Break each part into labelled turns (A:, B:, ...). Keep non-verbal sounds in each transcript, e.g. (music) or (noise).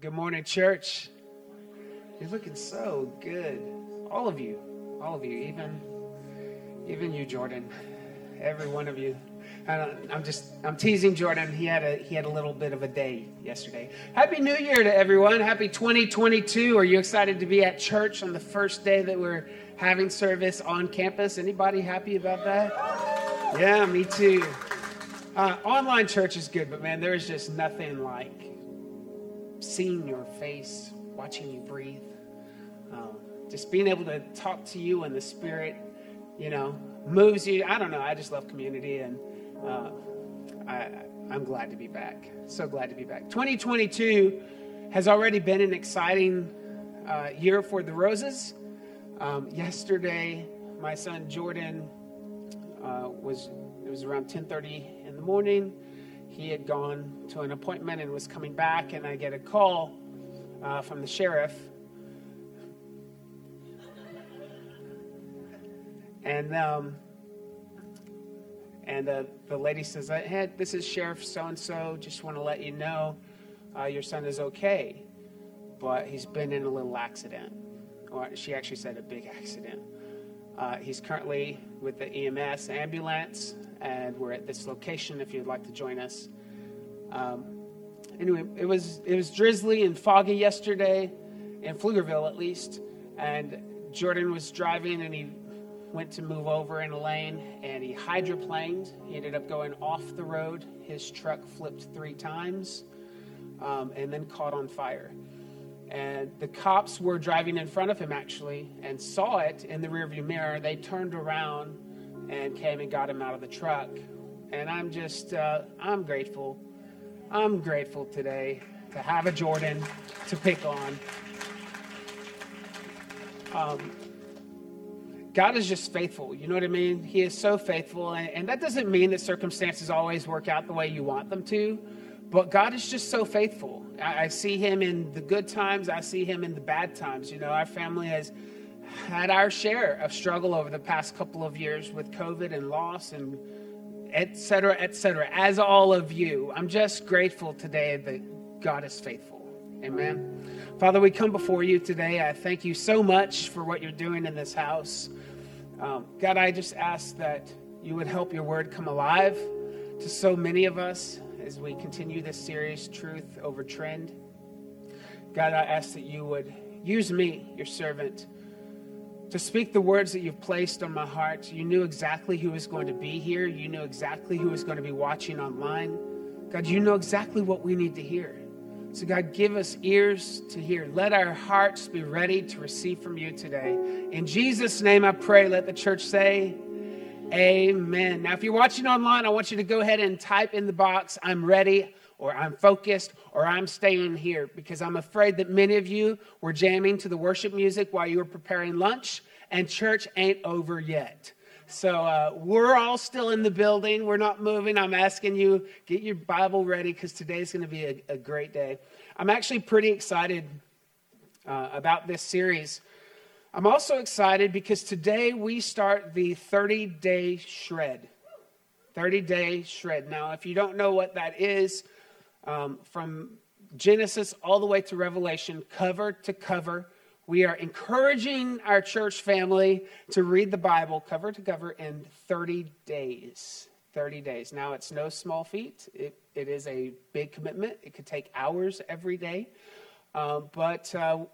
A: Good morning, church. You're looking so good. All of you. All of you. Even even you, Jordan. Every one of you. I'm just I'm teasing Jordan. He had a he had a little bit of a day yesterday. Happy New Year to everyone. Happy 2022. Are you excited to be at church on the first day that we're having service on campus? Anybody happy about that? Yeah, me too. Uh, online church is good, but man, there is just nothing like seeing your face, watching you breathe, um, just being able to talk to you in the spirit, you know, moves you. I don't know. I just love community, and uh, I, I'm glad to be back. So glad to be back. 2022 has already been an exciting uh, year for the Roses. Um, yesterday, my son Jordan uh, was. It was around 10:30 in the morning he had gone to an appointment and was coming back, and I get a call uh, from the sheriff. And um, and uh, the lady says, "Hey, this is Sheriff so and so. Just want to let you know uh, your son is okay, but he's been in a little accident." Or she actually said a big accident. Uh, he's currently with the EMS ambulance and we're at this location if you'd like to join us. Um, anyway, it was it was drizzly and foggy yesterday in Pflugerville, at least, and Jordan was driving and he went to move over in a lane and he hydroplaned. He ended up going off the road. His truck flipped three times um, and then caught on fire. And the cops were driving in front of him actually and saw it in the rearview mirror. They turned around and came and got him out of the truck. And I'm just, uh, I'm grateful. I'm grateful today to have a Jordan to pick on. Um, God is just faithful. You know what I mean? He is so faithful. And, and, that doesn't mean that circumstances always work out the way you want them to, but God is just so faithful. I, I see Him in the good times, I see Him in the bad times. You know, our family has had our share of struggle over the past couple of years with COVID and loss and et cetera, et cetera. As all of you, I'm just grateful today that God is faithful. Amen. Father, we come before you today. I thank you so much for what you're doing in this house. Um, God, I just ask that you would help your word come alive to so many of us as we continue this series, Truth Over Trend. God, I ask that you would use me, your servant to speak the words that you've placed on my heart. You knew exactly who was going to be here. You knew exactly who was going to be watching online. God, you know exactly what we need to hear. So, God, give us ears to hear. Let our hearts be ready to receive from you today. In Jesus' name, I pray. Let the church say, Amen. Now, if you're watching online, I want you to go ahead and type in the box, I'm ready or I'm focused, or I'm staying here because I'm afraid that many of you were jamming to the worship music while you were preparing lunch, and church ain't over yet. So uh, we're all still in the building. We're not moving. I'm asking you, get your Bible ready because today's going to be a, a, great day. I'm actually pretty excited uh, about this series. I'm also excited because today we start the 30 day shred. 30 day shred. Now, if you don't know what that is, um, from Genesis all the way to Revelation, cover to cover. We are encouraging our church family to read the Bible cover to cover in 30 days. 30 days. Now, it's no small feat, it, it is a big commitment. It could take hours every day, uh, but uh,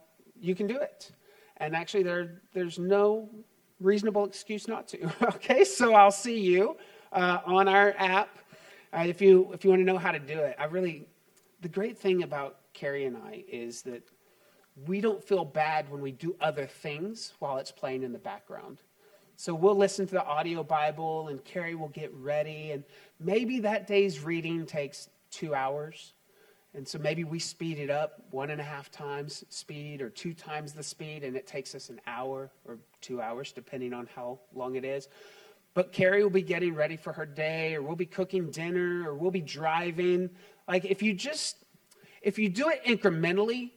A: you can do it. And actually, there, there's no reasonable excuse not to. (laughs) okay, so I'll see you uh, on our app if you if you want to know how to do it, I really the great thing about Carrie and I is that we don't feel bad when we do other things while it's playing in the background. So we'll listen to the audio Bible and Carrie will get ready and maybe that day's reading takes two hours. And so maybe we speed it up one and a half times speed or two times the speed, and it takes us an hour or two hours, depending on how long it is. But Carrie will be getting ready for her day, or we'll be cooking dinner, or we'll be driving. Like, if you just, if you do it incrementally,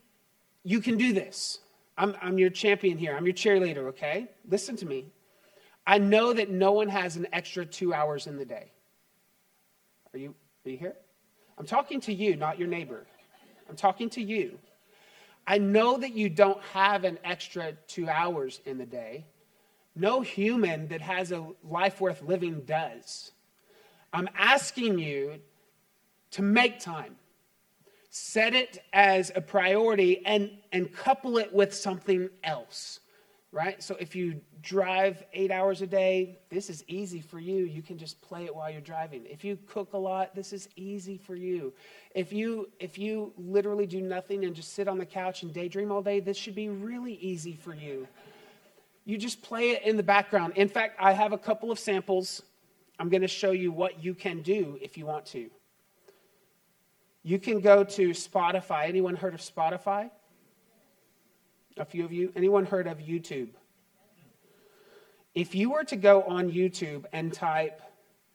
A: you can do this. I'm, I'm your champion here. I'm your cheerleader, okay? Listen to me. I know that no one has an extra two hours in the day. Are you, are you here? I'm talking to you, not your neighbor. I'm talking to you. I know that you don't have an extra two hours in the day. No human that has a life worth living does. I'm asking you to make time. Set it as a priority and, and couple it with something else, right? So if you drive eight hours a day, this is easy for you. You can just play it while you're driving. If you cook a lot, this is easy for you. If you if you literally do nothing and just sit on the couch and daydream all day, this should be really easy for you. You just play it in the background. In fact, I have a couple of samples. I'm going to show you what you can do if you want to. You can go to Spotify. Anyone heard of Spotify? A few of you. Anyone heard of YouTube? If you were to go on YouTube and type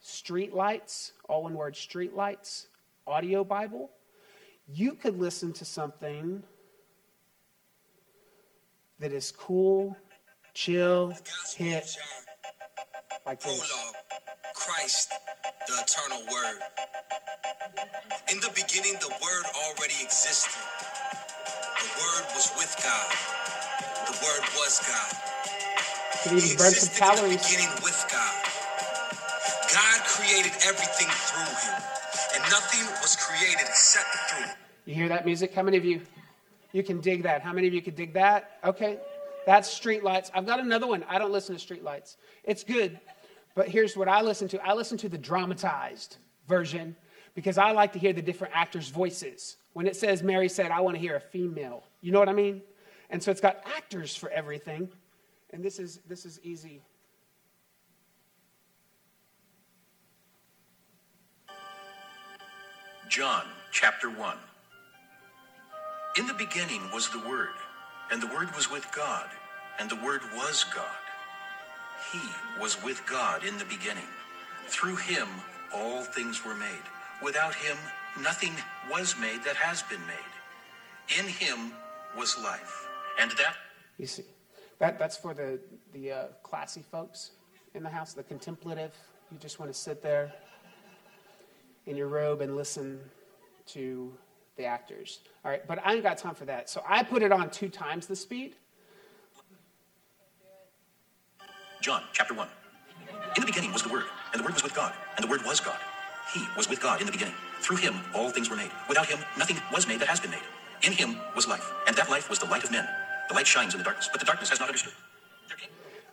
A: streetlights, all one word streetlights, audio Bible, you could listen to something that is cool, chill, hit, like this. Christ, the eternal word. In the beginning, the word already existed. The word was with God. The word was God. Could even burn some calories. beginning with God. God created everything through him, and nothing was created except through him. You hear that music? How many of you you can dig that? How many of you can dig that? Okay. That's streetlights. I've got another one. I don't listen to streetlights. It's good, but here's what I listen to. I listen to the dramatized version because I like to hear the different actors' voices. When it says Mary said, I want to hear a female. You know what I mean? And so it's got actors for everything. And this is, this is easy.
B: John chapter 1. In the beginning was the Word, and the Word was with God, and the Word was God. He was with God in the beginning. Through him all things were made. Without him nothing was made that has been made. In him was life, and that.
A: You see. That, that's for the, the uh, classy folks in the house, the contemplative. You just want to sit there in your robe and listen to the actors. All right, but I ain't got time for that. So I put it on two times the speed.
B: John chapter 1. In the beginning was the Word, and the Word was with God, and the Word was God. He was with God in the beginning. Through him all things were made. Without him nothing was made that has been made. In him was life, and that life was the light of men. The light shines in the darkness, but the darkness has not understood.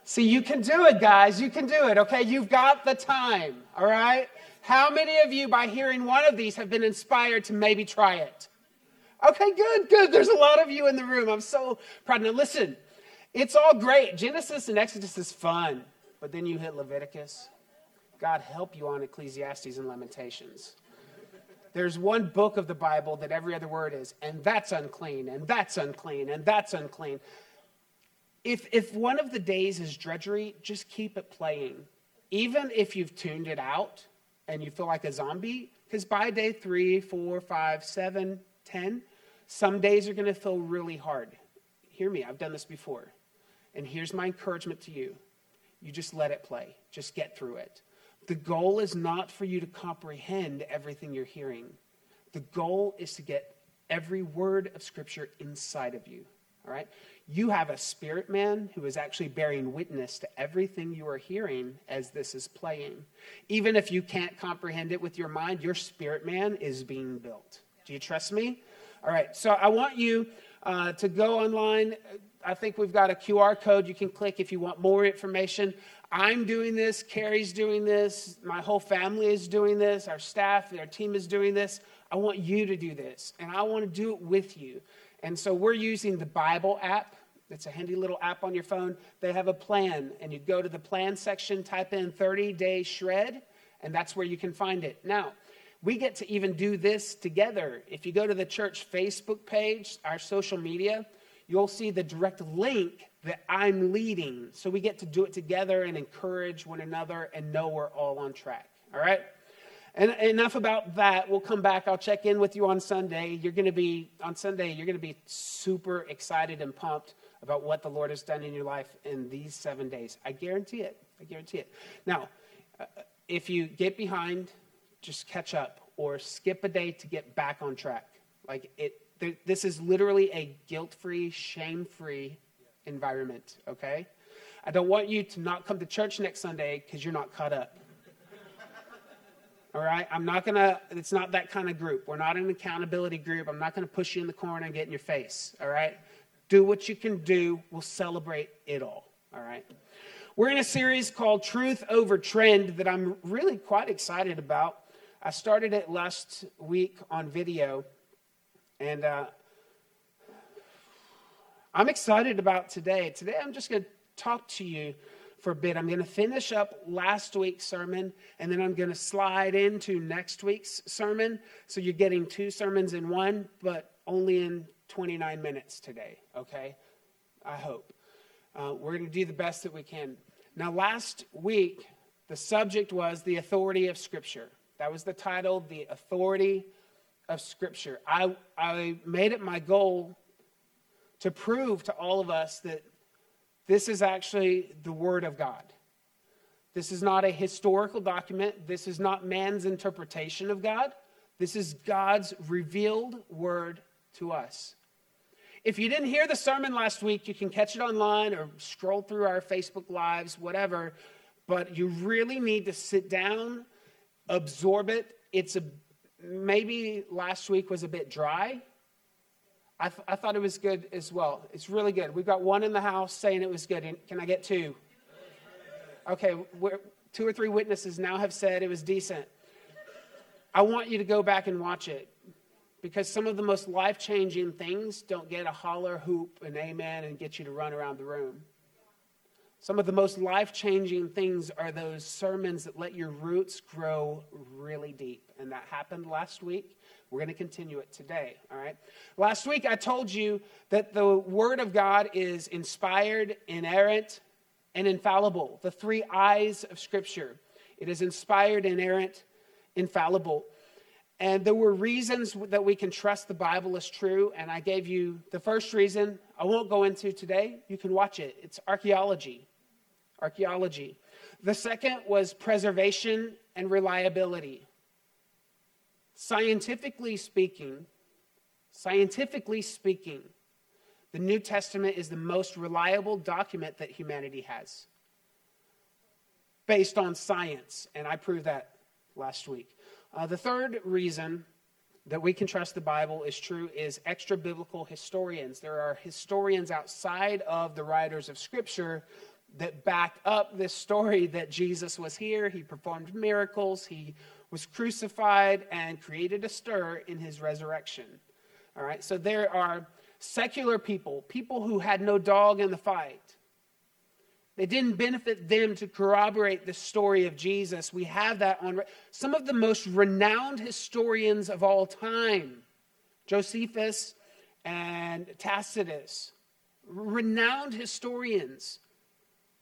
A: See, you can do it, guys. You can do it, okay? You've got the time, all right? How many of you, by hearing one of these, have been inspired to maybe try it? Okay, good, good. There's a lot of you in the room. I'm so proud. Now, listen, it's all great. Genesis and Exodus is fun, but then you hit Leviticus. God help you on Ecclesiastes and Lamentations there's one book of the Bible that every other word is, and that's unclean, and that's unclean, and that's unclean. If, if one of the days is drudgery, just keep it playing. Even if you've tuned it out and you feel like a zombie, because by day three, four, five, seven, ten, some days are going to feel really hard. Hear me, I've done this before. And here's my encouragement to you you just let it play, just get through it. The goal is not for you to comprehend everything you're hearing. The goal is to get every word of Scripture inside of you. All right? You have a spirit man who is actually bearing witness to everything you are hearing as this is playing. Even if you can't comprehend it with your mind, your spirit man is being built. Do you trust me? All right, so I want you uh, to go online. I think we've got a QR code you can click if you want more information. I'm doing this, Carrie's doing this, my whole family is doing this, our staff, our team is doing this. I want you to do this, and I want to do it with you. And so we're using the Bible app. It's a handy little app on your phone. They have a plan, and you go to the plan section, type in 30 day shred, and that's where you can find it. Now, we get to even do this together. If you go to the church Facebook page, our social media, you'll see the direct link that I'm leading. So we get to do it together and encourage one another and know we're all on track. All right? And enough about that. We'll come back. I'll check in with you on Sunday. You're going to be, on Sunday, you're going to be super excited and pumped about what the Lord has done in your life in these seven days. I guarantee it. I guarantee it. Now, uh, if you get behind, just catch up or skip a day to get back on track. Like it, This is literally a guilt free, shame free environment, okay? I don't want you to not come to church next Sunday because you're not caught up. All right? I'm not to, it's not that kind of group. We're not an accountability group. I'm not to push you in the corner and get in your face. All right? Do what you can do. We'll celebrate it all. All right? We're in a series called Truth Over Trend that I'm really quite excited about. I started it last week on video, and uh, I'm excited about today. Today, I'm just to talk to you for a bit. I'm going to finish up last week's sermon, and then I'm going to slide into next week's sermon. So you're getting two sermons in one, but only in 29 minutes today, okay? I hope. Uh, we're going to do the best that we can. Now, last week, the subject was the authority of Scripture. That was the title, The Authority of Scripture. I, I made it my goal to prove to all of us that this is actually the Word of God. This is not a historical document. This is not man's interpretation of God. This is God's revealed Word to us. If you didn't hear the sermon last week, you can catch it online or scroll through our Facebook Lives, whatever. But you really need to sit down, absorb it. It's a maybe last week was a bit dry. I, th- I thought it was good as well. It's really good. We've got one in the house saying it was good. Can I get two? Okay, two or three witnesses now have said it was decent. I want you to go back and watch it because some of the most life changing things don't get a holler, hoop, and amen and get you to run around the room. Some of the most life changing things are those sermons that let your roots grow really deep. And that happened last week. We're going to continue it today, all right? Last week I told you that the Word of God is inspired, inerrant, and infallible. The three eyes of Scripture. It is inspired, inerrant, infallible. And there were reasons that we can trust the Bible is true. And I gave you the first reason I won't go into today. You can watch it. It's archaeology archaeology. The second was preservation and reliability. Scientifically speaking, scientifically speaking, the New Testament is the most reliable document that humanity has based on science, and I proved that last week. Uh, the third reason that we can trust the Bible is true is extra biblical historians. There are historians outside of the writers of Scripture that back up this story that Jesus was here, he performed miracles, he was crucified, and created a stir in his resurrection. All right, so there are secular people, people who had no dog in the fight. It didn't benefit them to corroborate the story of Jesus. We have that on some of the most renowned historians of all time Josephus and Tacitus, renowned historians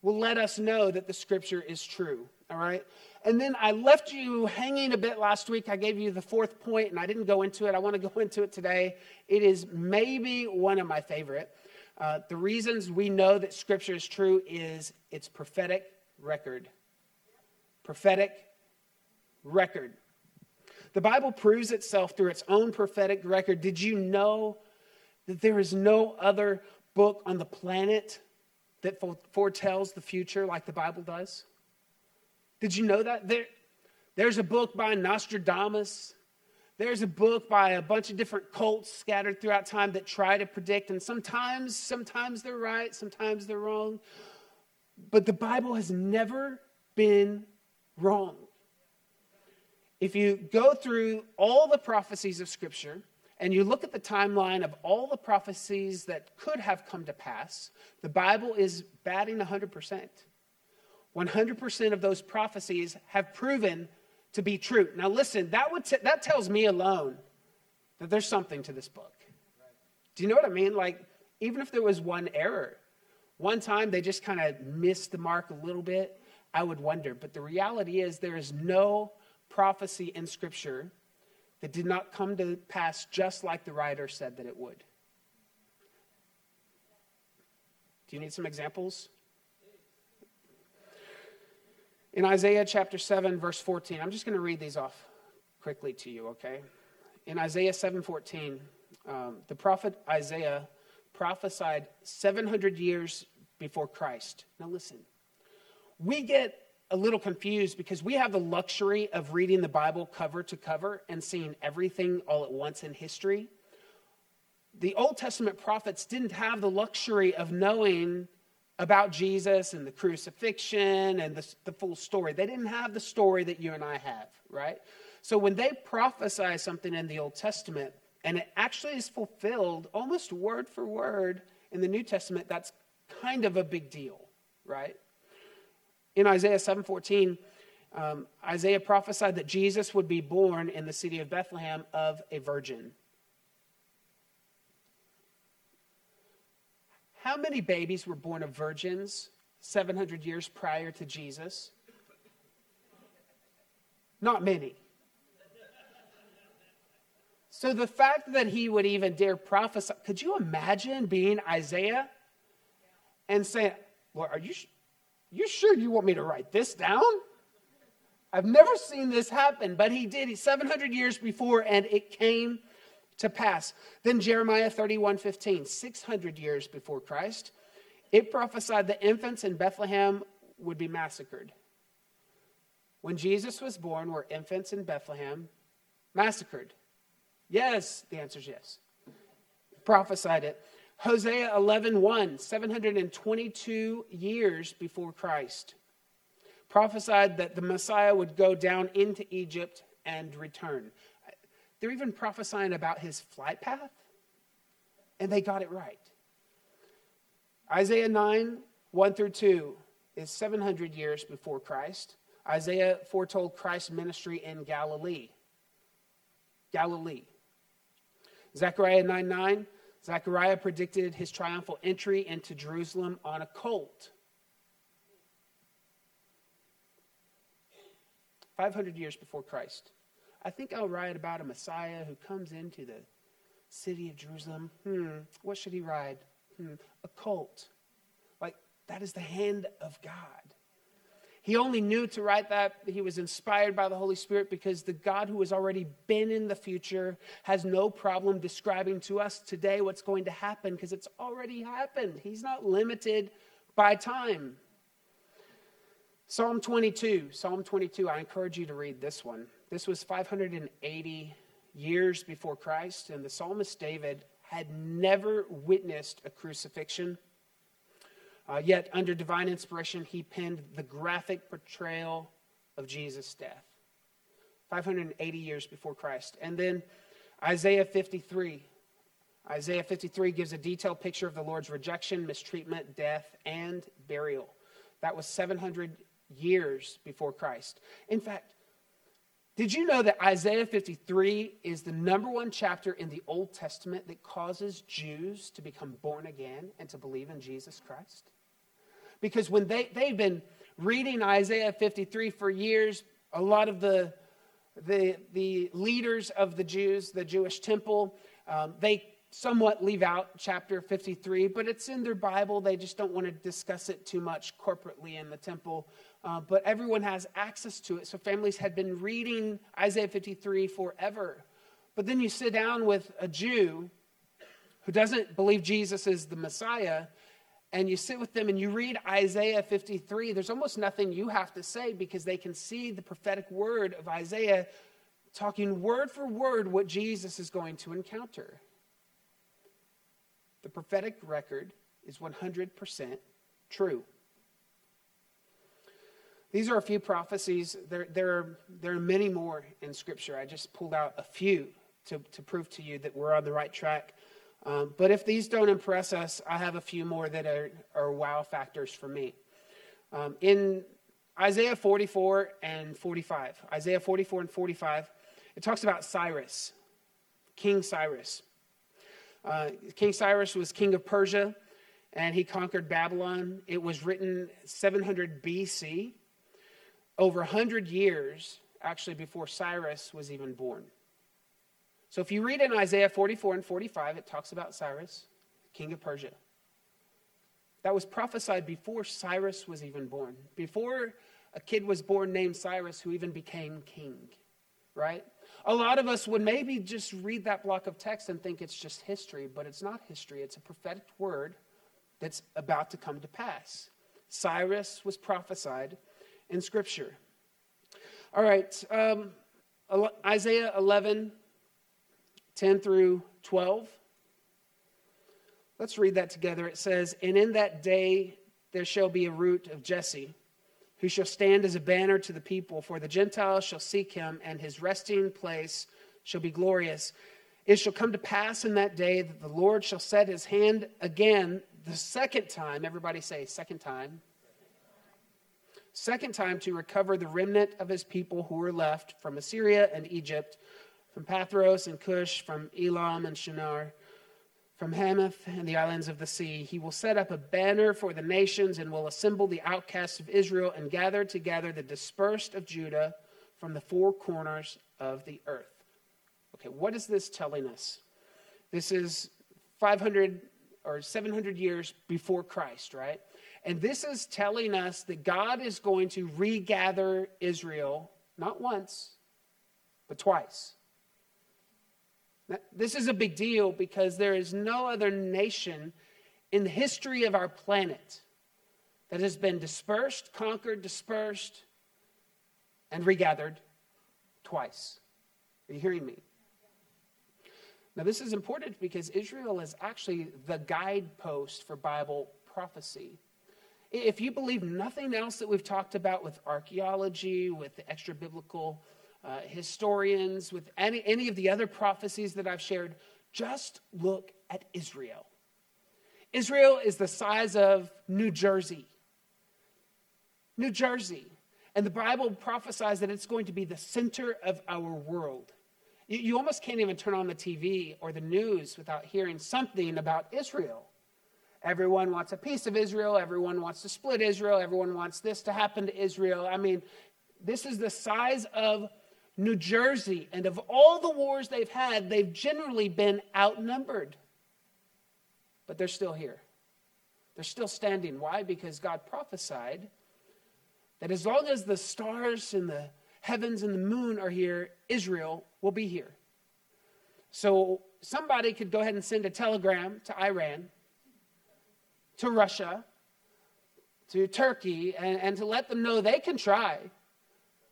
A: will let us know that the scripture is true. All right? And then I left you hanging a bit last week. I gave you the fourth point, and I didn't go into it. I want to go (laughs) into it today. It is maybe one of my favorite. Uh, the reasons we know that scripture is true is its prophetic record. Prophetic record. The Bible proves itself through its own prophetic record. Did you know that there is no other book on the planet that foretells the future like the Bible does? Did you know that? There, there's a book by Nostradamus. There's a book by a bunch of different cults scattered throughout time that try to predict, and sometimes, sometimes they're right, sometimes they're wrong. But the Bible has never been wrong. If you go through all the prophecies of Scripture, and you look at the timeline of all the prophecies that could have come to pass, the Bible is batting 100%. 100% of those prophecies have proven to be true. Now, listen, that, would t- that tells me alone that there's something to this book. Do you know what I mean? Like, even if there was one error, one time they just kind of missed the mark a little bit, I would wonder. But the reality is, there is no prophecy in Scripture that did not come to pass just like the writer said that it would. Do you need some examples? In Isaiah chapter 7 verse 14, I'm just going to read these off quickly to you, okay? In Isaiah 7:14, Um, the prophet Isaiah prophesied 700 years before Christ. Now, listen, we get a little confused because we have the luxury of reading the Bible cover to cover and seeing everything all at once in history. The Old Testament prophets didn't have the luxury of knowing about Jesus and the crucifixion and the, the full story. They didn't have the story that you and I have, right? So when they prophesy something in the Old Testament and it actually is fulfilled almost word for word in the New Testament, that's kind of a big deal, right? In Isaiah 7:14, um, Isaiah prophesied that Jesus would be born in the city of Bethlehem of a virgin. How many babies were born of virgins 700 years prior to Jesus? Not many. So the fact that he would even dare prophesy, could you imagine being Isaiah and saying, Well, are you, you sure you want me to write this down? I've never seen this happen, but he did 700 years before, and it came to pass. Then Jeremiah 31 15, 600 years before Christ, it prophesied that infants in Bethlehem would be massacred. When Jesus was born, were infants in Bethlehem massacred? Yes, the answer is yes. Prophesied it. Hosea 11 1, 722 years before Christ. Prophesied that the Messiah would go down into Egypt and return. They're even prophesying about his flight path, and they got it right. Isaiah 9, 1 through 2 is 700 years before Christ. Isaiah foretold Christ's ministry in Galilee. Galilee. Zechariah 9 9, Zechariah predicted his triumphal entry into Jerusalem on a colt. 500 years before Christ. I think I'll write about a Messiah who comes into the city of Jerusalem. Hmm, what should he ride? Hmm, a colt. Like, that is the hand of God. He only knew to write that. He was inspired by the Holy Spirit because the God who has already been in the future has no problem describing to us today what's going to happen because it's already happened. He's not limited by time. Psalm 22. Psalm 22. I encourage you to read this one. This was 580 years before Christ, and the psalmist David had never witnessed a crucifixion. Uh, yet, under divine inspiration, he penned the graphic portrayal of Jesus' death. 580 years before Christ. And then Isaiah 53. Isaiah 53 gives a detailed picture of the Lord's rejection, mistreatment, death, and burial. That was 700 years before Christ. In fact, did you know that Isaiah 53 is the number one chapter in the Old Testament that causes Jews to become born again and to believe in Jesus Christ? Because when they, they've been reading Isaiah 53 for years, a lot of the, the, the leaders of the Jews, the Jewish temple, um, they somewhat leave out chapter 53, but it's in their Bible. They just don't want to discuss it too much corporately in the temple uh, but everyone has access to it. So families had been reading Isaiah 53 forever. But then you sit down with a Jew who doesn't believe Jesus is the Messiah, and you sit with them and you read Isaiah 53. There's almost nothing you have to say because they can see the prophetic word of Isaiah talking word for word what Jesus is going to encounter. The prophetic record is 100% true. These are a few prophecies. There, there, are, there are many more in Scripture. I just pulled out a few to, to prove to you that we're on the right track. Um, but if these don't impress us, I have a few more that are, are wow factors for me. Um, in Isaiah 44 and 45, Isaiah 44 and 45, it talks about Cyrus, King Cyrus. Uh, king Cyrus was king of Persia, and he conquered Babylon. It was written 700 BC over 100 years actually before Cyrus was even born. So if you read in Isaiah 44 and 45, it talks about Cyrus, king of Persia. That was prophesied before Cyrus was even born, before a kid was born named Cyrus who even became king, right? A lot of us would maybe just read that block of text and think it's just history, but it's not history. It's a prophetic word that's about to come to pass. Cyrus was prophesied in Scripture. All right, um, Isaiah 11, 10 through 12. Let's read that together. It says, And in that day there shall be a root of Jesse, who shall stand as a banner to the people, for the Gentiles shall seek him, and his resting place shall be glorious. It shall come to pass in that day that the Lord shall set his hand again the second time. Everybody say, second time. Second time to recover the remnant of his people who were left from Assyria and Egypt, from Pathros and Cush, from Elam and Shinar from Hamath and the islands of the sea. He will set up a banner for the nations and will assemble the outcasts of Israel and gather together the dispersed of Judah from the four corners of the earth. Okay, what is this telling us? This is 500 or 700 years before Christ, right? And this is telling us that God is going to regather Israel not once, but twice. This is a big deal because there is no other nation in the history of our planet that has been dispersed, conquered, dispersed, and regathered twice. Are you hearing me? Now, this is important because Israel is actually the guidepost for Bible prophecy. If you believe nothing else that we've talked about with archaeology, with the extra biblical uh, historians, with any, any of the other prophecies that I've shared, just look at Israel. Israel is the size of New Jersey. New Jersey. And the Bible prophesies that it's going to be the center of our world. You, you almost can't even turn on the TV or the news without hearing something about Israel. Everyone wants a piece of Israel. Everyone wants to split Israel. Everyone wants this to happen to Israel. I mean, this is the size of New Jersey, and of all the wars they've had, they've generally been outnumbered. But they're still here. They're still standing. Why? Because God prophesied that as long as the stars and the heavens and the moon are here, Israel will be here. So somebody could go ahead and send a telegram to Iran, to Russia, to Turkey, and, and to let them know they can try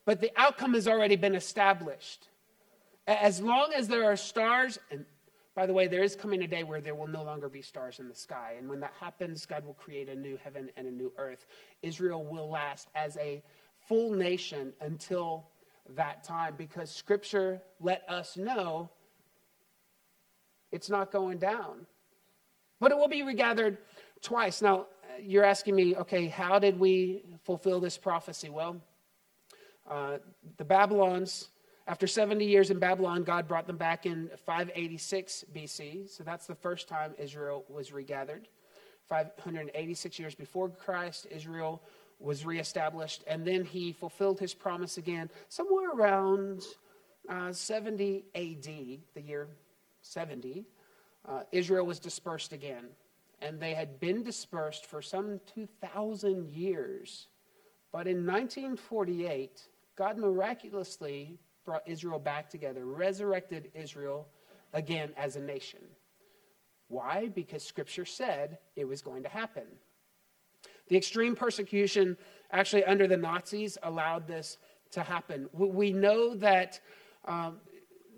A: but the outcome has already been established. As long as there are stars, and by the way, there is coming a day where there will no longer be stars in the sky. And when that happens, God will create a new heaven and a new earth. Israel will last as a full nation until that time because Scripture let us know it's not going down. But it will be regathered twice. Now, you're asking me, okay, how did we fulfill this prophecy? Well, uh, the Babylons, after 70 years in Babylon, God brought them back in 586 BC. So that's the first time Israel was regathered. 586 years before Christ, Israel was reestablished. And then he fulfilled his promise again somewhere around uh, 70 AD, the year 70. Uh, Israel was dispersed again. And they had been dispersed for some 2,000 years. But in 1948, God miraculously brought Israel back together, resurrected Israel again as a nation. Why? Because Scripture said it was going to happen. The extreme persecution, actually, under the Nazis, allowed this to happen. We know that um,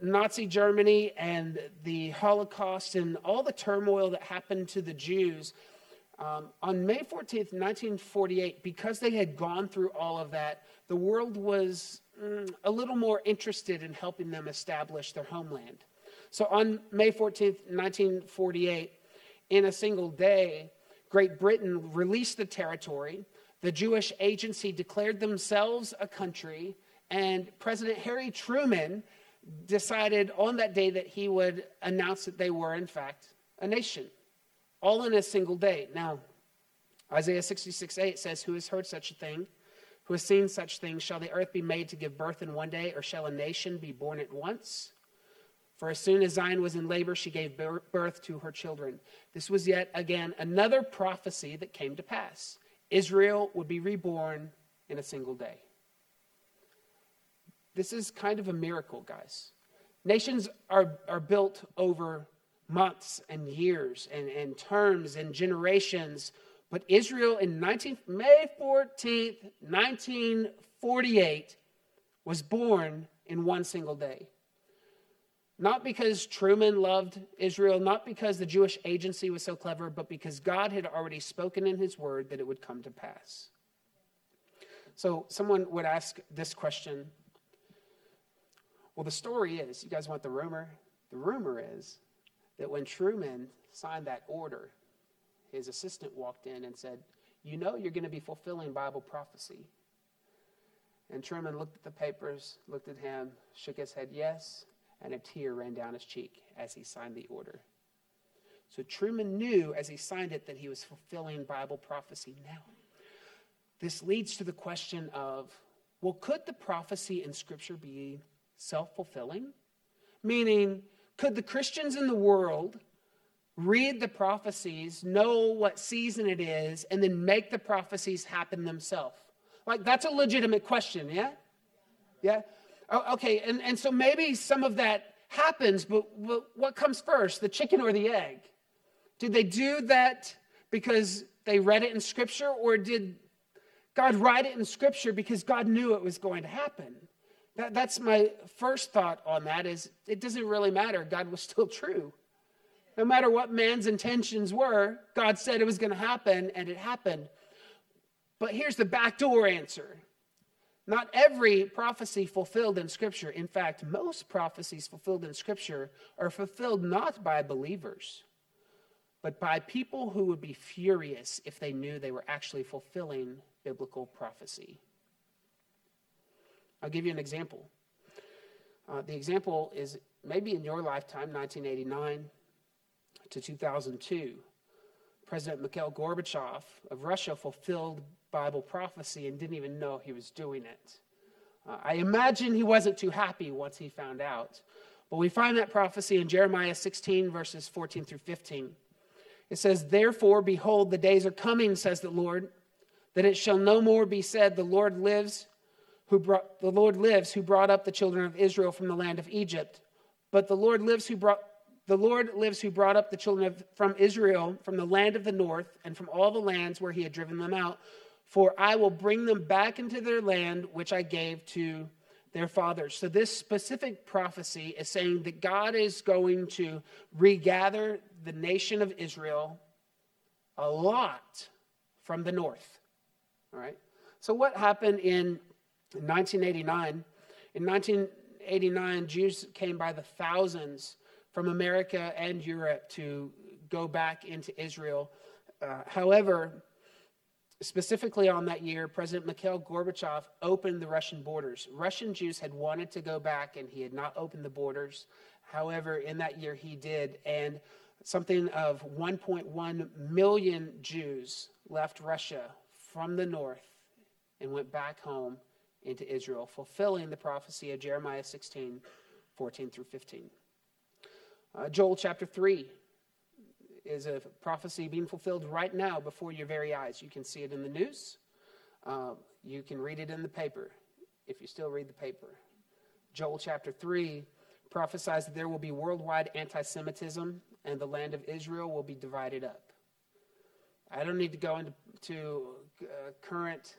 A: Nazi Germany and the Holocaust and all the turmoil that happened to the Jews um, on May 14th, 1948, because they had gone through all of that, the world was mm, a little more interested in helping them establish their homeland. So on May 14th, 1948, in a single day, Great Britain released the territory. The Jewish agency declared themselves a country, and President Harry Truman decided on that day that he would announce that they were, in fact, a nation, all in a single day. Now, Isaiah 66 8 says, Who has heard such a thing? who has seen such things, shall the earth be made to give birth in one day, or shall a nation be born at once? For as soon as Zion was in labor, she gave birth to her children. This was yet again another prophecy that came to pass. Israel would be reborn in a single day. This is kind of a miracle, guys. Nations are, are built over months and years and, and terms and generations. But Israel in 19, May 14th, 1948, was born in one single day. Not because Truman loved Israel, not because the Jewish agency was so clever, but because God had already spoken in his word that it would come to pass. So someone would ask this question. Well, the story is, you guys want the rumor? The rumor is that when Truman signed that order, his assistant walked in and said, You know you're going to be fulfilling Bible prophecy. And Truman looked at the papers, looked at him, shook his head yes, and a tear ran down his cheek as he signed the order. So Truman knew as he signed it that he was fulfilling Bible prophecy now. This leads to the question of well, could the prophecy in Scripture be self fulfilling? Meaning, could the Christians in the world read the prophecies, know what season it is, and then make the prophecies happen themselves? Like, that's a legitimate question, yeah? Yeah? Oh, okay, and, and so maybe some of that happens, but, but what comes first, the chicken or the egg? Did they do that because they read it in Scripture, or did God write it in Scripture because God knew it was going to happen? That, that's my first thought on that is it doesn't really matter. God was still true. No matter what man's intentions were, God said it was going to happen, and it happened. But here's the backdoor answer. Not every prophecy fulfilled in Scripture, in fact, most prophecies fulfilled in Scripture are fulfilled not by believers, but by people who would be furious if they knew they were actually fulfilling biblical prophecy. I'll give you an example. Uh, the example is maybe in your lifetime, 1989 to 2002. President Mikhail Gorbachev of Russia fulfilled Bible prophecy and didn't even know he was doing it. Uh, I imagine he wasn't too happy once he found out. But we find that prophecy in Jeremiah 16, verses 14 through 15. It says, Therefore, behold, the days are coming, says the Lord, that it shall no more be said, The Lord lives, who brought the Lord lives, who brought up the children of Israel from the land of Egypt. But the Lord lives who brought the Lord lives who brought up the children of, from Israel from the land of the north and from all the lands where he had driven them out. For I will bring them back into their land, which I gave to their fathers. So, this specific prophecy is saying that God is going to regather the nation of Israel a lot from the north. All right? So, what happened in 1989? In 1989, Jews came by the thousands from America and Europe to go back into Israel. Uh, however, specifically on that year, President Mikhail Gorbachev opened the Russian borders. Russian Jews had wanted to go back and he had not opened the borders. However, in that year he did, and something of 1.1 million Jews left Russia from the north and went back home into Israel, fulfilling the prophecy of Jeremiah 16 14 through 15. Uh, Joel chapter 3 is a prophecy being fulfilled right now before your very eyes. You can see it in the news, uh, you can read it in the paper if you still read the paper. Joel chapter 3 prophesies that there will be worldwide anti Semitism and the land of Israel will be divided up. I don't need to go into uh, current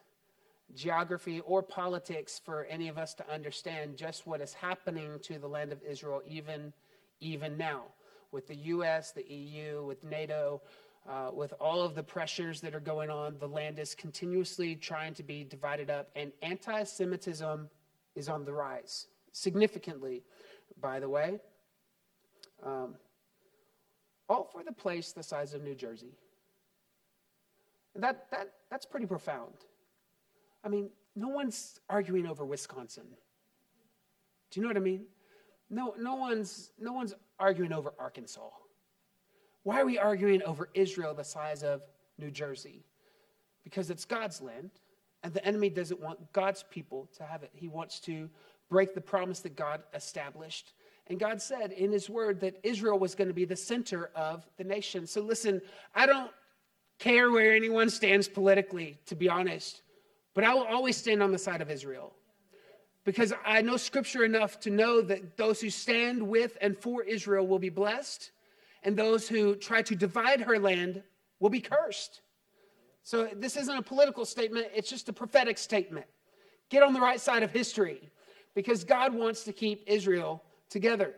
A: geography or politics for any of us to understand just what is happening to the land of Israel, even even now with the US, the EU, with NATO, uh, with all of the pressures that are going on. The land is continuously trying to be divided up, and anti Semitism is on the rise significantly, by the way. Um, all for the place the size of New Jersey. That, that, that's pretty profound. I mean, no one's arguing over Wisconsin. Do you know what I mean? No, no, one's, no one's arguing over Arkansas. Why are we arguing over Israel the size of New Jersey? Because it's God's land, and the enemy doesn't want God's people to have it. He wants to break the promise that God established. And God said in His word that Israel was going to be the center of the nation. So listen, I don't care where anyone stands politically, to be honest, but I will always stand on the side of Israel because I know scripture enough to know that those who stand with and for Israel will be blessed, and those who try to divide her land will be cursed. So this isn't a political statement, it's just a prophetic statement. Get on the right side of history because God wants to keep Israel together.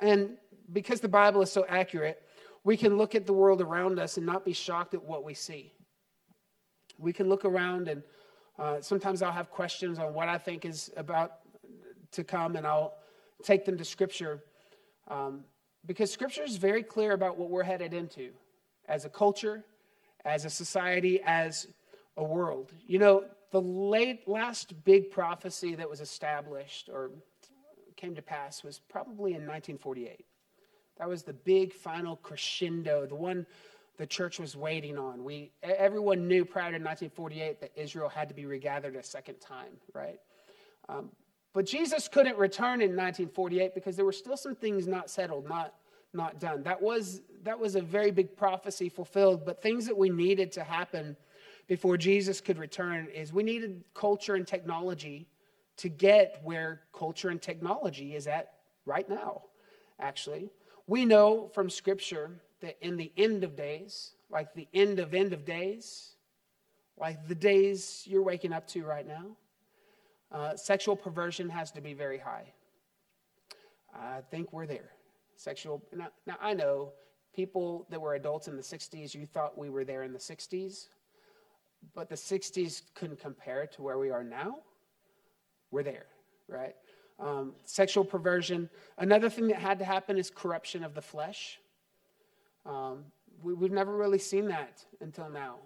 A: And because the Bible is so accurate, we can look at the world around us and not be shocked at what we see. We can look around and uh, sometimes I'll have questions on what I think is about to come, and I'll take them to Scripture um, because Scripture is very clear about what we're headed into as a culture, as a society, as a world. You know, the late last big prophecy that was established or came to pass was probably in 1948. That was the big final crescendo, the one the church was waiting on. We, everyone knew prior to 1948 that Israel had to be regathered a second time, right? Um, but Jesus couldn't return in 1948 because there were still some things not settled, not, not done. That was, that was a very big prophecy fulfilled, but things that we needed to happen before Jesus could return is we needed culture and technology to get where culture and technology is at right now, actually. We know from Scripture that in the end of days, like the end of end of days, like the days you're waking up to right now, uh, sexual perversion has to be very high. I think we're there. Sexual. Now, now, I know people that were adults in the 60s, you thought we were there in the 60s, but the 60s couldn't compare to where we are now. We're there, right? Um, sexual perversion. Another thing that had to happen is corruption of the flesh. Um, we, we've never really seen that until now.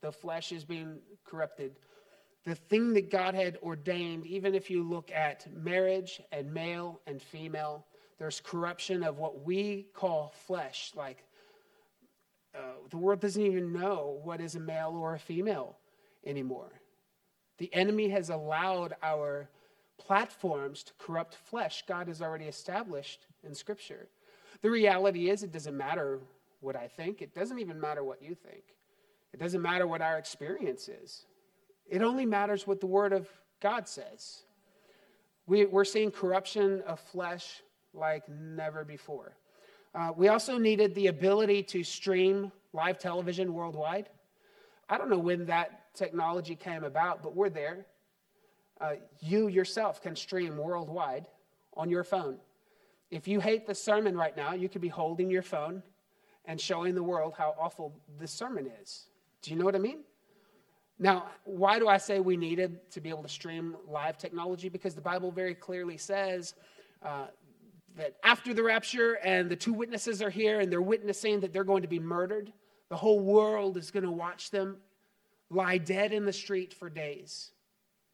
A: The flesh is being corrupted. The thing that God had ordained, even if you look at marriage and male and female, there's corruption of what we call flesh. Like uh, the world doesn't even know what is a male or a female anymore. The enemy has allowed our platforms to corrupt flesh God has already established in Scripture. The reality is, it doesn't matter what I think. It doesn't even matter what you think. It doesn't matter what our experience is. It only matters what the Word of God says. We, are seeing corruption of flesh like never before. Uh, we also needed the ability to stream live television worldwide. I don't know when that technology came about, but we're there. Uh, you yourself can stream worldwide on your phone. If you hate the sermon right now, you could be holding your phone and showing the world how awful this sermon is. Do you know what I mean? Now, why do I say we needed to be able to stream live technology? Because the Bible very clearly says uh, that after the rapture and the two witnesses are here and they're witnessing that they're going to be murdered, the whole world is going to watch them lie dead in the street for days,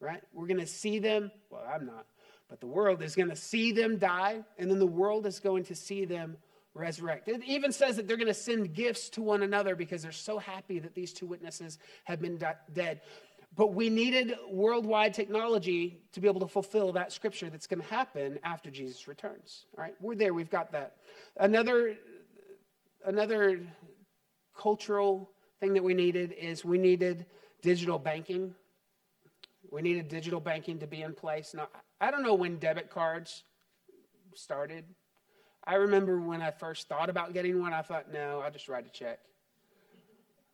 A: right? We're going to see them. Well, I'm not, but the world is going to see them die, and then the world is going to see them resurrect. It even says that they're going to send gifts to one another because they're so happy that these two witnesses have been dead. But we needed worldwide technology to be able to fulfill that scripture that's going to happen after Jesus returns. All right, we're there. We've got that. Another, another cultural thing that we needed is we needed digital banking. We needed digital banking to be in place. Now, I don't know when debit cards started. I remember when I first thought about getting one, I thought, no, I'll just write a check.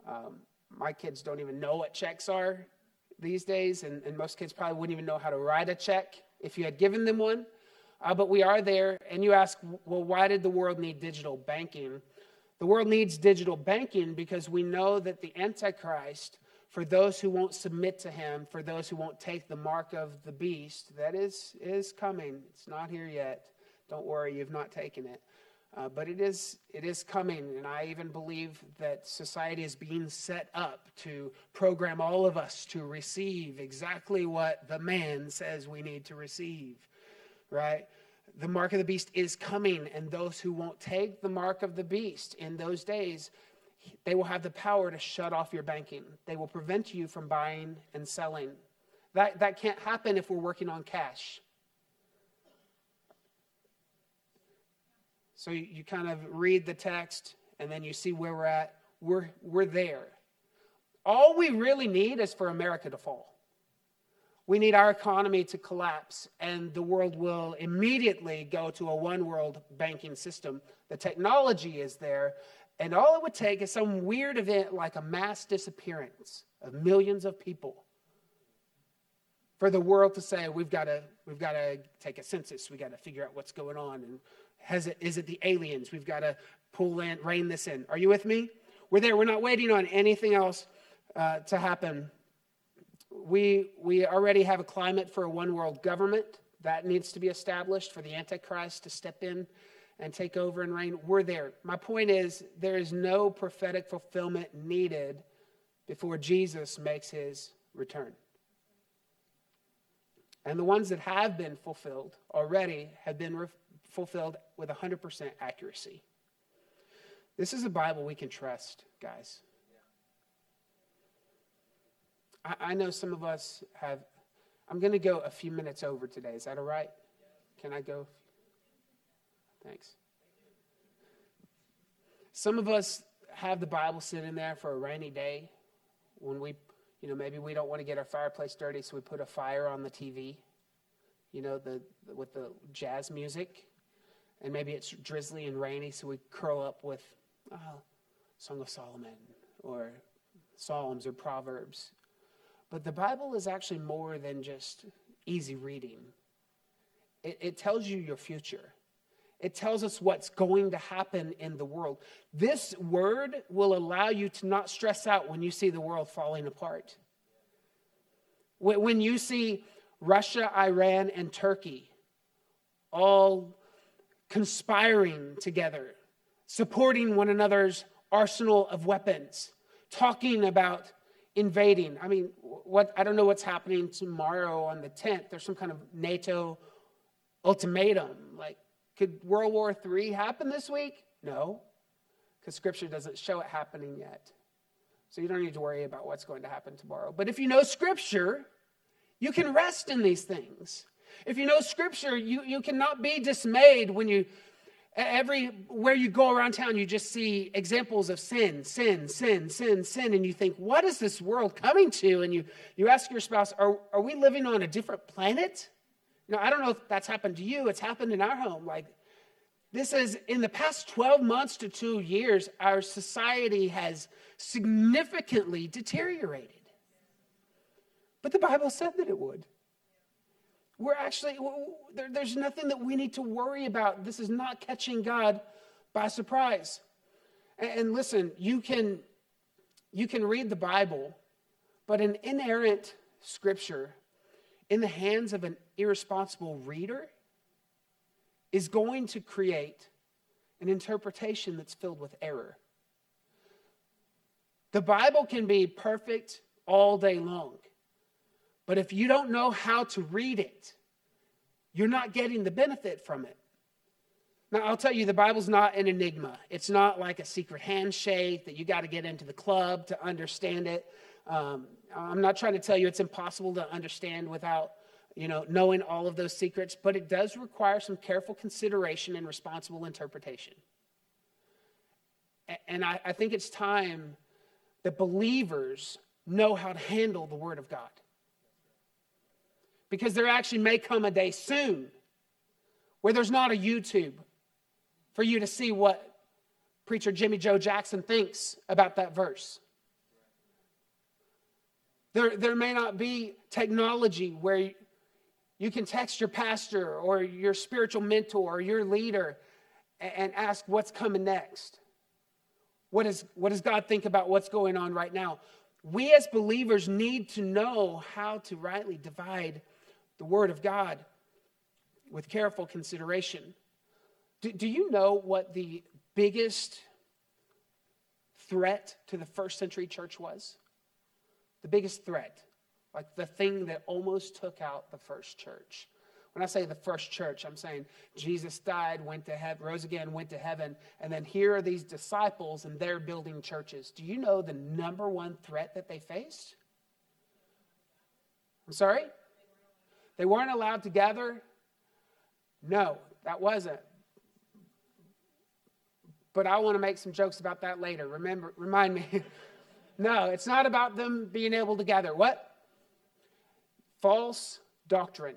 A: Um, my kids don't even know what checks are these days, and, and, most kids probably wouldn't even know how to write a check if you had given them one. Uh, but we are there, and you ask, well, why did the world need digital banking? The world needs digital banking because we know that the Antichrist, for those who won't submit to him, for those who won't take the mark of the beast, that is, is coming. It's not here yet. Don't worry, you've not taken it. Uh, but it is, it is coming, and I even believe that society is being set up to program all of us to receive exactly what the man says we need to receive, right? The mark of the beast is coming, and those who won't take the mark of the beast in those days, they will have the power to shut off your banking. They will prevent you from buying and selling. That, that can't happen if we're working on cash. So you, kind of read the text and then you see where we're at. We're, we're there. All we really need is for America to fall. we need our economy to collapse and the world will immediately go to a one world banking system. The technology is there, and all it would take is some weird event like a mass disappearance of millions of people for the world to say we've got to we've got to take a census we've got to figure out what's going on and has it is it the aliens we've got to pull in rein this in are you with me we're there we're not waiting on anything else uh, to happen we, we already have a climate for a one world government that needs to be established for the Antichrist to step in and take over and reign. We're there. My point is, there is no prophetic fulfillment needed before Jesus makes his return. And the ones that have been fulfilled already have been re- fulfilled with 100% accuracy. This is a Bible we can trust, guys. I, I know some of us have, I'm going to go a few minutes over today. Is that all right? Can I go? Thanks. Some of us have the Bible sitting there for a rainy day when we, you know, maybe we don't want to get our fireplace dirty, so we put a fire on the TV, you know, the, with the jazz music. And maybe it's drizzly and rainy, so we curl up with uh, Song of Solomon or Psalms or Proverbs. But the Bible is actually more than just easy reading, it, it tells you your future. It tells us what's going to happen in the world. This word will allow you to not stress out when you see the world falling apart. When you see Russia, Iran, and Turkey all conspiring together, supporting one another's arsenal of weapons, talking about invading. I mean, what I don't know what's happening tomorrow on the 10th. There's some kind of NATO ultimatum. Like, could World War III happen this week? No, because Scripture doesn't show it happening yet. So you don't need to worry about what's going to happen tomorrow. But if you know Scripture, you can rest in these things. If you know Scripture, you, you cannot be dismayed when you Everywhere you go around town, you just see examples of sin, sin, sin, sin, sin, and you think, what is this world coming to? And you, you ask your spouse, are, are we living on a different planet? Know, I don't know if that's happened to you. It's happened in our home. Like, this is in the past 12 months to two years, our society has significantly deteriorated. But the Bible said that it would. We're actually, there, there's nothing that we need to worry about. This is not catching God by surprise. And, and listen, you can, you can read the Bible, but an inerrant scripture in the hands of an irresponsible reader is going to create an interpretation that's filled with error. The Bible can be perfect all day long. But if you don't know how to read it, you're not getting the benefit from it. Now, I'll tell you, the Bible's not an enigma. It's not like a secret handshake that you got to get into the club to understand it. Um, I'm not trying to tell you it's impossible to understand without you know, knowing all of those secrets, but it does require some careful consideration and responsible interpretation. And I, I think it's time that believers know how to handle the Word of God because there actually may come a day soon where there's not a YouTube for you to see what preacher Jimmy Joe Jackson thinks about that verse. There, there may not be technology where you can text your pastor or your spiritual mentor or your leader and ask what's coming next. What, is, what does God think about what's going on right now? We as believers need to know how to rightly divide the Word of God with careful consideration. Do, do you know what the biggest threat to the first century church was? The biggest threat, like the thing that almost took out the first church. When I say the first church, I'm saying Jesus died, went to heaven, rose again, went to heaven, and then here are these disciples and they're building churches. Do you know the number one threat that they faced? I'm sorry? They weren't allowed to gather? No, that wasn't. But I want to make some jokes about that later. Remember, remind me. (laughs) no, it's not about them being able to gather. What? false doctrine.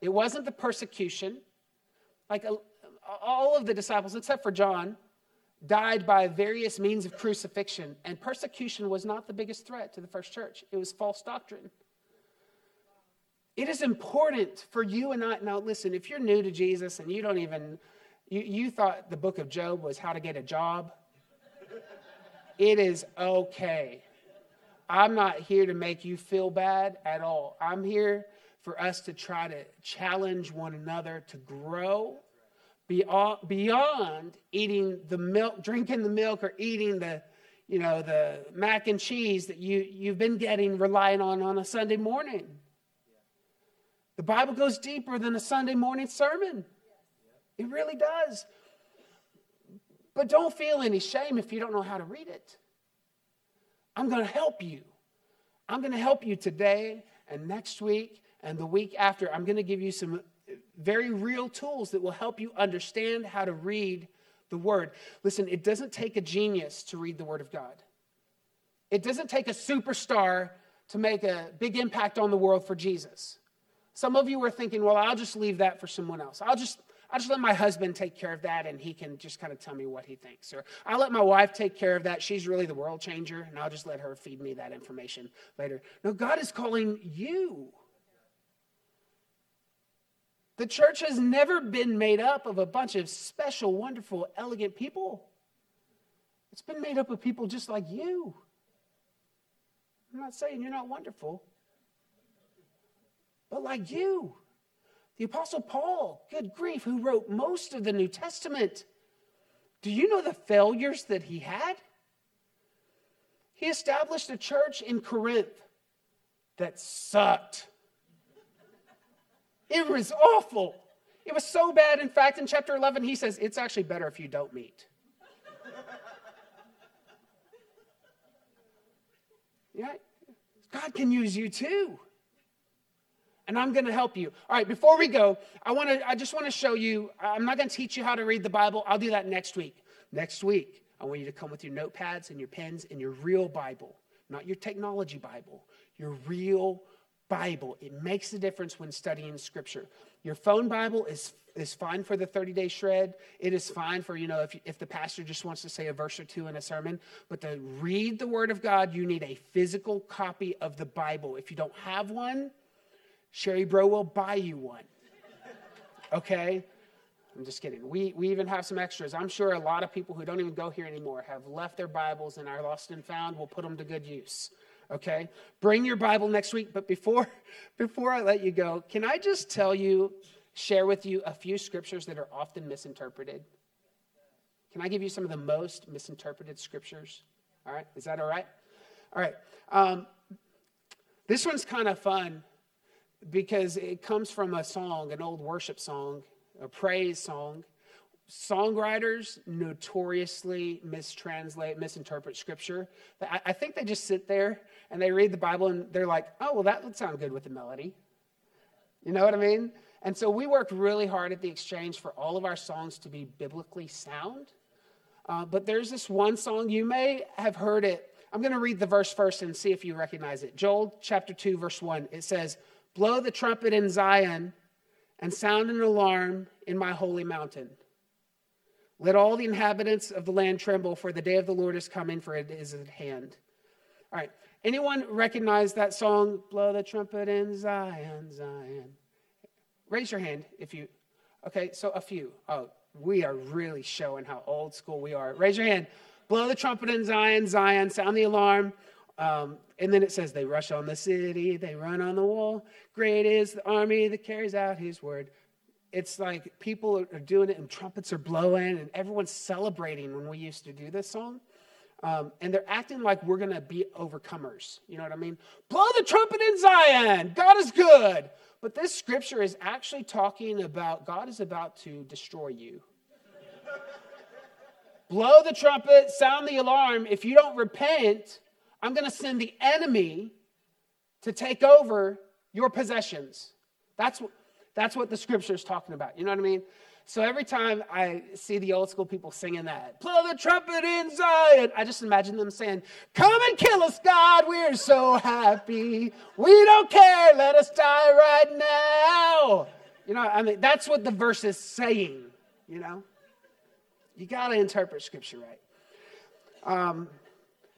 A: It wasn't the persecution. Like all of the disciples, except for John, died by various means of crucifixion, and persecution was not the biggest threat to the first church. It was false doctrine. It is important for you and I. Now, listen, if you're new to Jesus and you don't even, you, you thought the book of Job was how to get a job, it is okay. I'm not here to make you feel bad at all. I'm here for us to try to challenge one another to grow beyond eating the milk, drinking the milk, or eating the, you know, the mac and cheese that you, you've been getting, relying on on a Sunday morning. The Bible goes deeper than a Sunday morning sermon. It really does. But don't feel any shame if you don't know how to read it. I'm going to help you. I'm going to help you today and next week and the week after. I'm going to give you some very real tools that will help you understand how to read the Word. Listen, it doesn't take a genius to read the Word of God, it doesn't take a superstar to make a big impact on the world for Jesus. Some of you are thinking, well, I'll just leave that for someone else. I'll just I'll just let my husband take care of that and he can just kind of tell me what he thinks. Or I'll let my wife take care of that. She's really the world changer and I'll just let her feed me that information later. No, God is calling you. The church has never been made up of a bunch of special, wonderful, elegant people. It's been made up of people just like you. I'm not saying you're not wonderful, but like you. The Apostle Paul, good grief, who wrote most of the New Testament. Do you know the failures that he had? He established a church in Corinth that sucked. It was awful. It was so bad. In fact, in chapter 11, he says, It's actually better if you don't meet. yeah, God can use you too. And I'm going to help you. All right, before we go, I want to I just want to show you I'm not going to teach you how to read the Bible. I'll do that next week. Next week, I want you to come with your notepads and your pens and your real Bible, not your technology Bible, your real Bible. It makes a difference when studying Scripture. Your phone Bible is, is fine for the 30 day shred. It is fine for, you know, if, if the pastor just wants to say a verse or two in a sermon. But to read the Word of God, you need a physical copy of the Bible. If you don't have one, Sherry Bro will buy you one. Okay? I'm just kidding. We, we even have some extras. I'm sure a lot of people who don't even go here anymore have left their Bibles and are lost and found. We'll put them to good use okay bring your bible next week but before (laughs) before i let you go can i just tell you share with you a few scriptures that are often misinterpreted can i give you some of the most misinterpreted scriptures all right is that all right all right um, this one's kind of fun because it comes from a song an old worship song a praise song songwriters notoriously mistranslate, misinterpret scripture. I, think they just sit there and they read the Bible and they're like, oh, well, that would sound good with the melody. You know what I mean? And so we worked really hard at the exchange for all of our songs to be biblically sound. Uh, but there's this one song, you may have heard it. I'm going to read the verse first and see if you recognize it. Joel chapter 2, verse 1. It says, Blow the trumpet in Zion and sound an alarm in my holy mountain. Let all the inhabitants of the land tremble, for the day of the Lord is coming, for it is at hand. All right. Anyone recognize that song, Blow the Trumpet in Zion, Zion? Raise your hand if you. Okay, so a few. Oh, we are really showing how old school we are. Raise your hand. Blow the trumpet in Zion, Zion, sound the alarm. Um, and then it says, They rush on the city, they run on the wall. Great is the army that carries out his word it's like people are doing it and trumpets are blowing and everyone's celebrating when we used to do this song. Um, and they're acting like we're going to be overcomers. You know what I mean? Blow the trumpet in Zion. God is good. But this scripture is actually talking about God is about to destroy you. Blow the trumpet, sound the alarm. If you don't repent, I'm going to send the enemy to take over your possessions. That's what that's what the scripture is talking about. You know what I mean? So every time I see the old school people singing that, blow the trumpet in Zion, I just imagine them saying, Come and kill us, God, we're so happy. We don't care, let us die right now. You know, I mean, that's what the verse is saying, you know? You got to interpret scripture right. Um,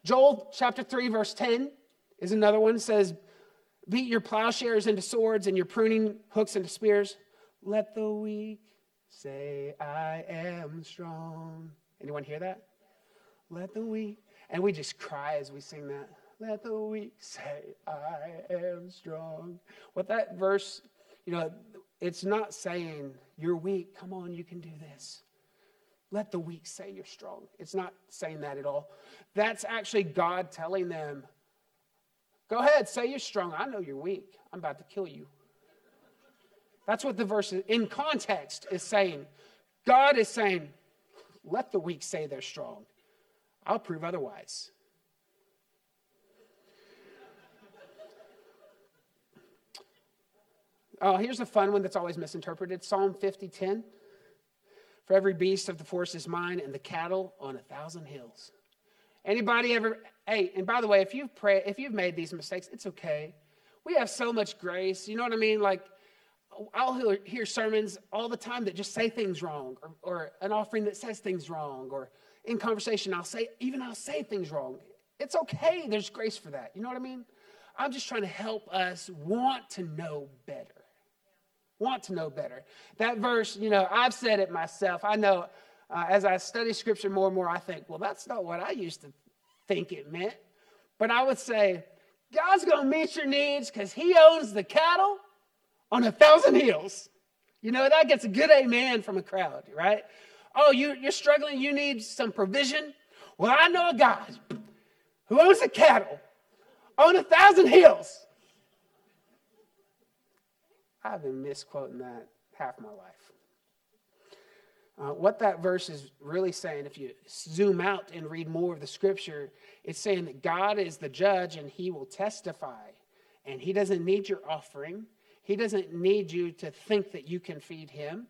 A: Joel chapter 3, verse 10 is another one. It says, Beat your plowshares into swords and your pruning hooks into spears. Let the weak say, I am strong. Anyone hear that? Let the weak. And we just cry as we sing that. Let the weak say, I am strong. What that verse, you know, it's not saying you're weak. Come on, you can do this. Let the weak say you're strong. It's not saying that at all. That's actually God telling them, Go ahead, say you're strong. I know you're weak. I'm about to kill you. That's what the verse in context is saying. God is saying, let the weak say they're strong. I'll prove otherwise. Oh, here's a fun one that's always misinterpreted Psalm 50 10. For every beast of the forest is mine, and the cattle on a thousand hills. Anybody ever? Hey, and by the way, if you've prayed, if you've made these mistakes, it's okay. We have so much grace. You know what I mean? Like, I'll hear, sermons all the time that just say things wrong, or, or an offering that says things wrong, or in conversation, I'll say, even I'll say things wrong. It's okay. There's grace for that. You know what I mean? I'm just trying to help us want to know better. Want to know better. That verse, you know, I've said it myself. I know uh, as I study scripture more and more, I think, well, that's not what I used to think it meant. But I would say, God's going to meet your needs because He owns the cattle on a thousand hills. You know, that gets a good amen from a crowd, right? Oh, you, you're struggling, you need some provision? Well, I know a God who owns the cattle on a thousand hills. I've been misquoting that half my life. Uh, what that verse is really saying, if you zoom out and read more of the scripture, it's saying that God is the judge and he will testify. And he doesn't need your offering, he doesn't need you to think that you can feed him.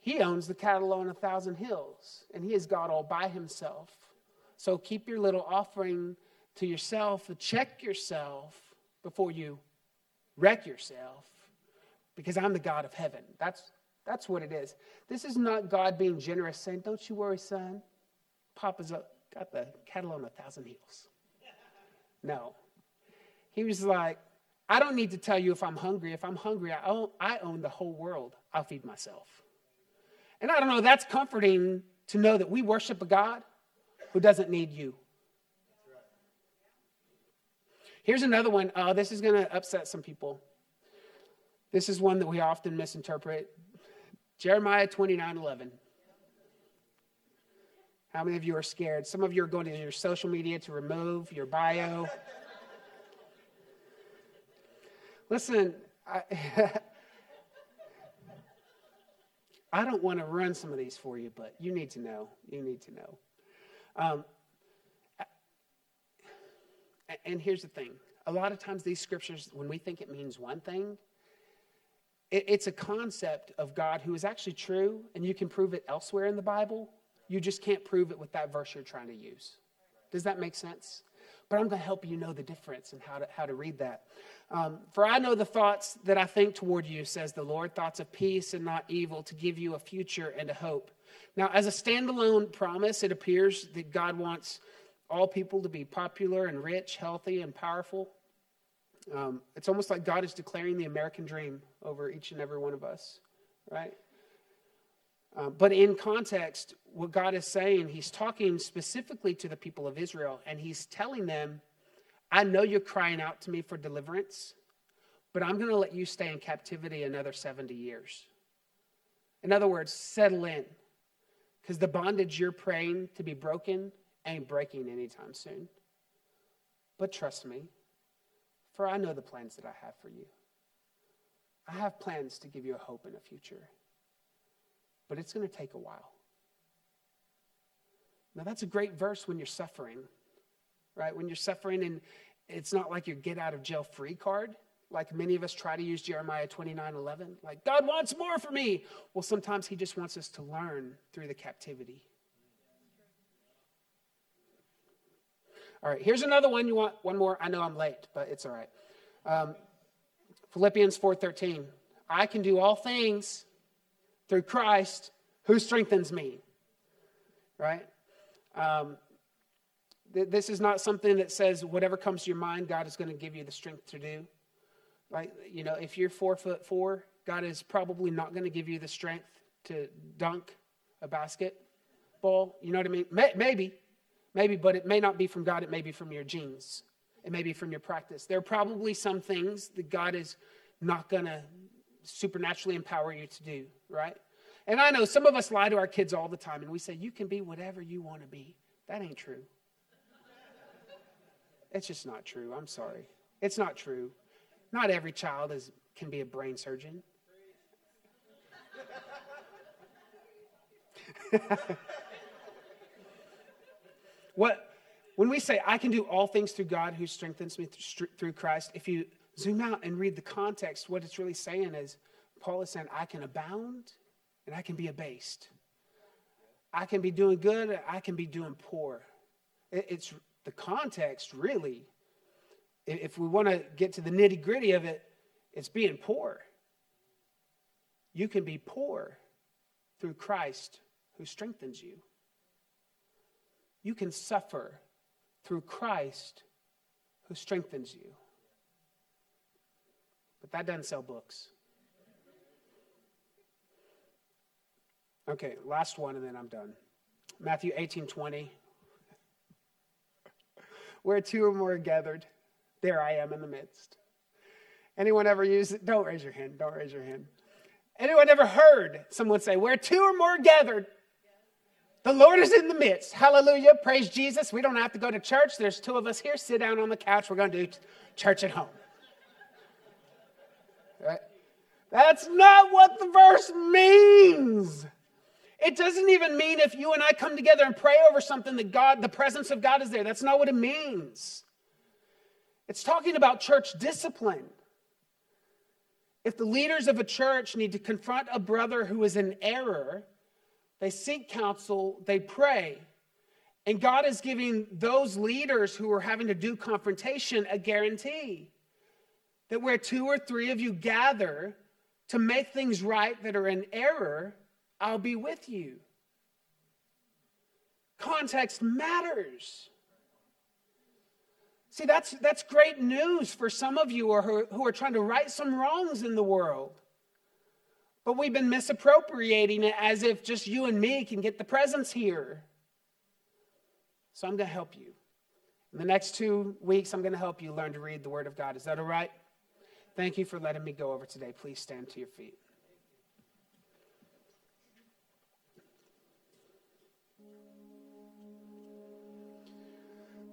A: He owns the cattle on a thousand hills, and he is God all by himself. So keep your little offering to yourself, check yourself before you wreck yourself, because I'm the God of heaven. That's that's what it is. This is not God being generous, saying, Don't you worry, son. Papa's got the cattle on a thousand hills. No. He was like, I don't need to tell you if I'm hungry. If I'm hungry, I own, I own the whole world. I'll feed myself. And I don't know, that's comforting to know that we worship a God who doesn't need you. Here's another one. Oh, this is going to upset some people. This is one that we often misinterpret. Jeremiah 29 11. How many of you are scared? Some of you are going to your social media to remove your bio. Listen, I, (laughs) I don't want to run some of these for you, but you need to know. You need to know. Um, and here's the thing a lot of times, these scriptures, when we think it means one thing, it's a concept of God who is actually true, and you can prove it elsewhere in the Bible. You just can't prove it with that verse you're trying to use. Does that make sense? But I'm going to help you know the difference and how to, how to read that. Um, For I know the thoughts that I think toward you, says the Lord, thoughts of peace and not evil, to give you a future and a hope. Now, as a standalone promise, it appears that God wants all people to be popular and rich, healthy, and powerful. Um, it's almost like God is declaring the American dream over each and every one of us, right? Uh, but in context, what God is saying, He's talking specifically to the people of Israel, and He's telling them, I know you're crying out to me for deliverance, but I'm going to let you stay in captivity another 70 years. In other words, settle in, because the bondage you're praying to be broken ain't breaking anytime soon. But trust me, for I know the plans that I have for you. I have plans to give you a hope and a future, but it's going to take a while. Now, that's a great verse when you're suffering, right? When you're suffering and it's not like your get out of jail free card. like many of us try to use Jeremiah 29 11. Like, God wants more for me. Well, sometimes He just wants us to learn through the captivity. All right, here's another one. You want one more? I know I'm late, but it's all right. Um, Philippians 4:13. I can do all things through Christ who strengthens me. Right? Um, th- this is not something that says whatever comes to your mind, God is going to give you the strength to do. Like, you know, if you're four foot four, God is probably not going to give you the strength to dunk a basketball. You know what I mean? May- maybe, maybe, but it may not be from God. It may be from your genes. It may be from your practice. There are probably some things that God is not going to supernaturally empower you to do, right? And I know some of us lie to our kids all the time and we say, you can be whatever you want to be. That ain't true. It's just not true. I'm sorry. It's not true. Not every child is, can be a brain surgeon. (laughs) what, when we say, I can do all things through God who strengthens me through Christ, if you zoom out and read the context, what it's really saying is Paul is saying, I can abound and I can be abased. I can be doing good, I can be doing poor. It's the context, really. If we want to get to the nitty gritty of it, it's being poor. You can be poor through Christ who strengthens you. You can suffer through Christ who strengthens you. But that doesn't sell books. Okay, last one and then I'm done. Matthew 18 20. (laughs) Where two or more are gathered, there I am in the midst. Anyone ever use it? Don't raise your hand. Don't raise your hand. Anyone ever heard someone say, Where two or more gathered, the Lord is in the midst. Hallelujah. Praise Jesus. We don't have to go to church. There's two of us here. Sit down on the couch. We're going to do church at home. Right? That's not what the verse means. It doesn't even mean if you and I come together and pray over something that God, the presence of God is there. That's not what it means. It's talking about church discipline. If the leaders of a church need to confront a brother who is in error, they seek counsel, they pray. And God is giving those leaders who are having to do confrontation a guarantee that where two or three of you gather to make things right that are in error, I'll be with you. Context matters. See, that's, that's great news for some of you who, who are trying to right some wrongs in the world. But we've been misappropriating it as if just you and me can get the presence here. So I'm going to help you. In the next two weeks, I'm going to help you learn to read the Word of God. Is that all right? Thank you for letting me go over today. Please stand to your feet.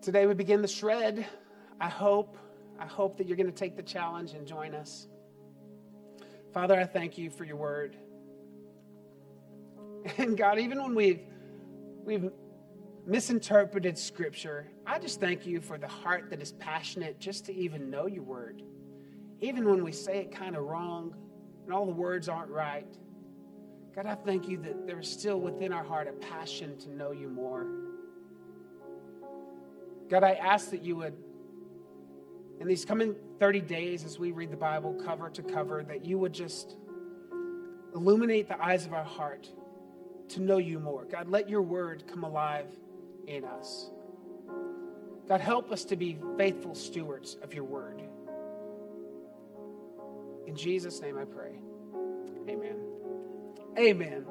A: Today we begin the shred. I hope, I hope that you're going to take the challenge and join us. Father, I thank you for your word. And God, even when we've we've misinterpreted scripture, I just thank you for the heart that is passionate just to even know your word. Even when we say it kind of wrong and all the words aren't right. God, I thank you that there's still within our heart a passion to know you more. God, I ask that you would, in these coming 30 days as we read the Bible cover to cover, that you would just illuminate the eyes of our heart to know you more. God, let your word come alive in us. God, help us to be faithful stewards of your word. In Jesus' name I pray. Amen. Amen.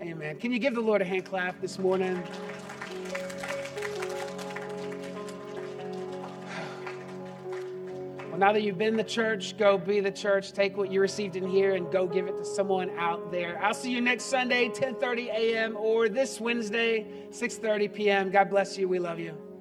A: Amen. Can you give the Lord a hand clap this morning? Now that you've been the church, go be the church. Take what you received in here and go give it to someone out there. I'll see you next Sunday, 10:30 a.m. or this Wednesday, 6:30 p.m. God bless you. We love you.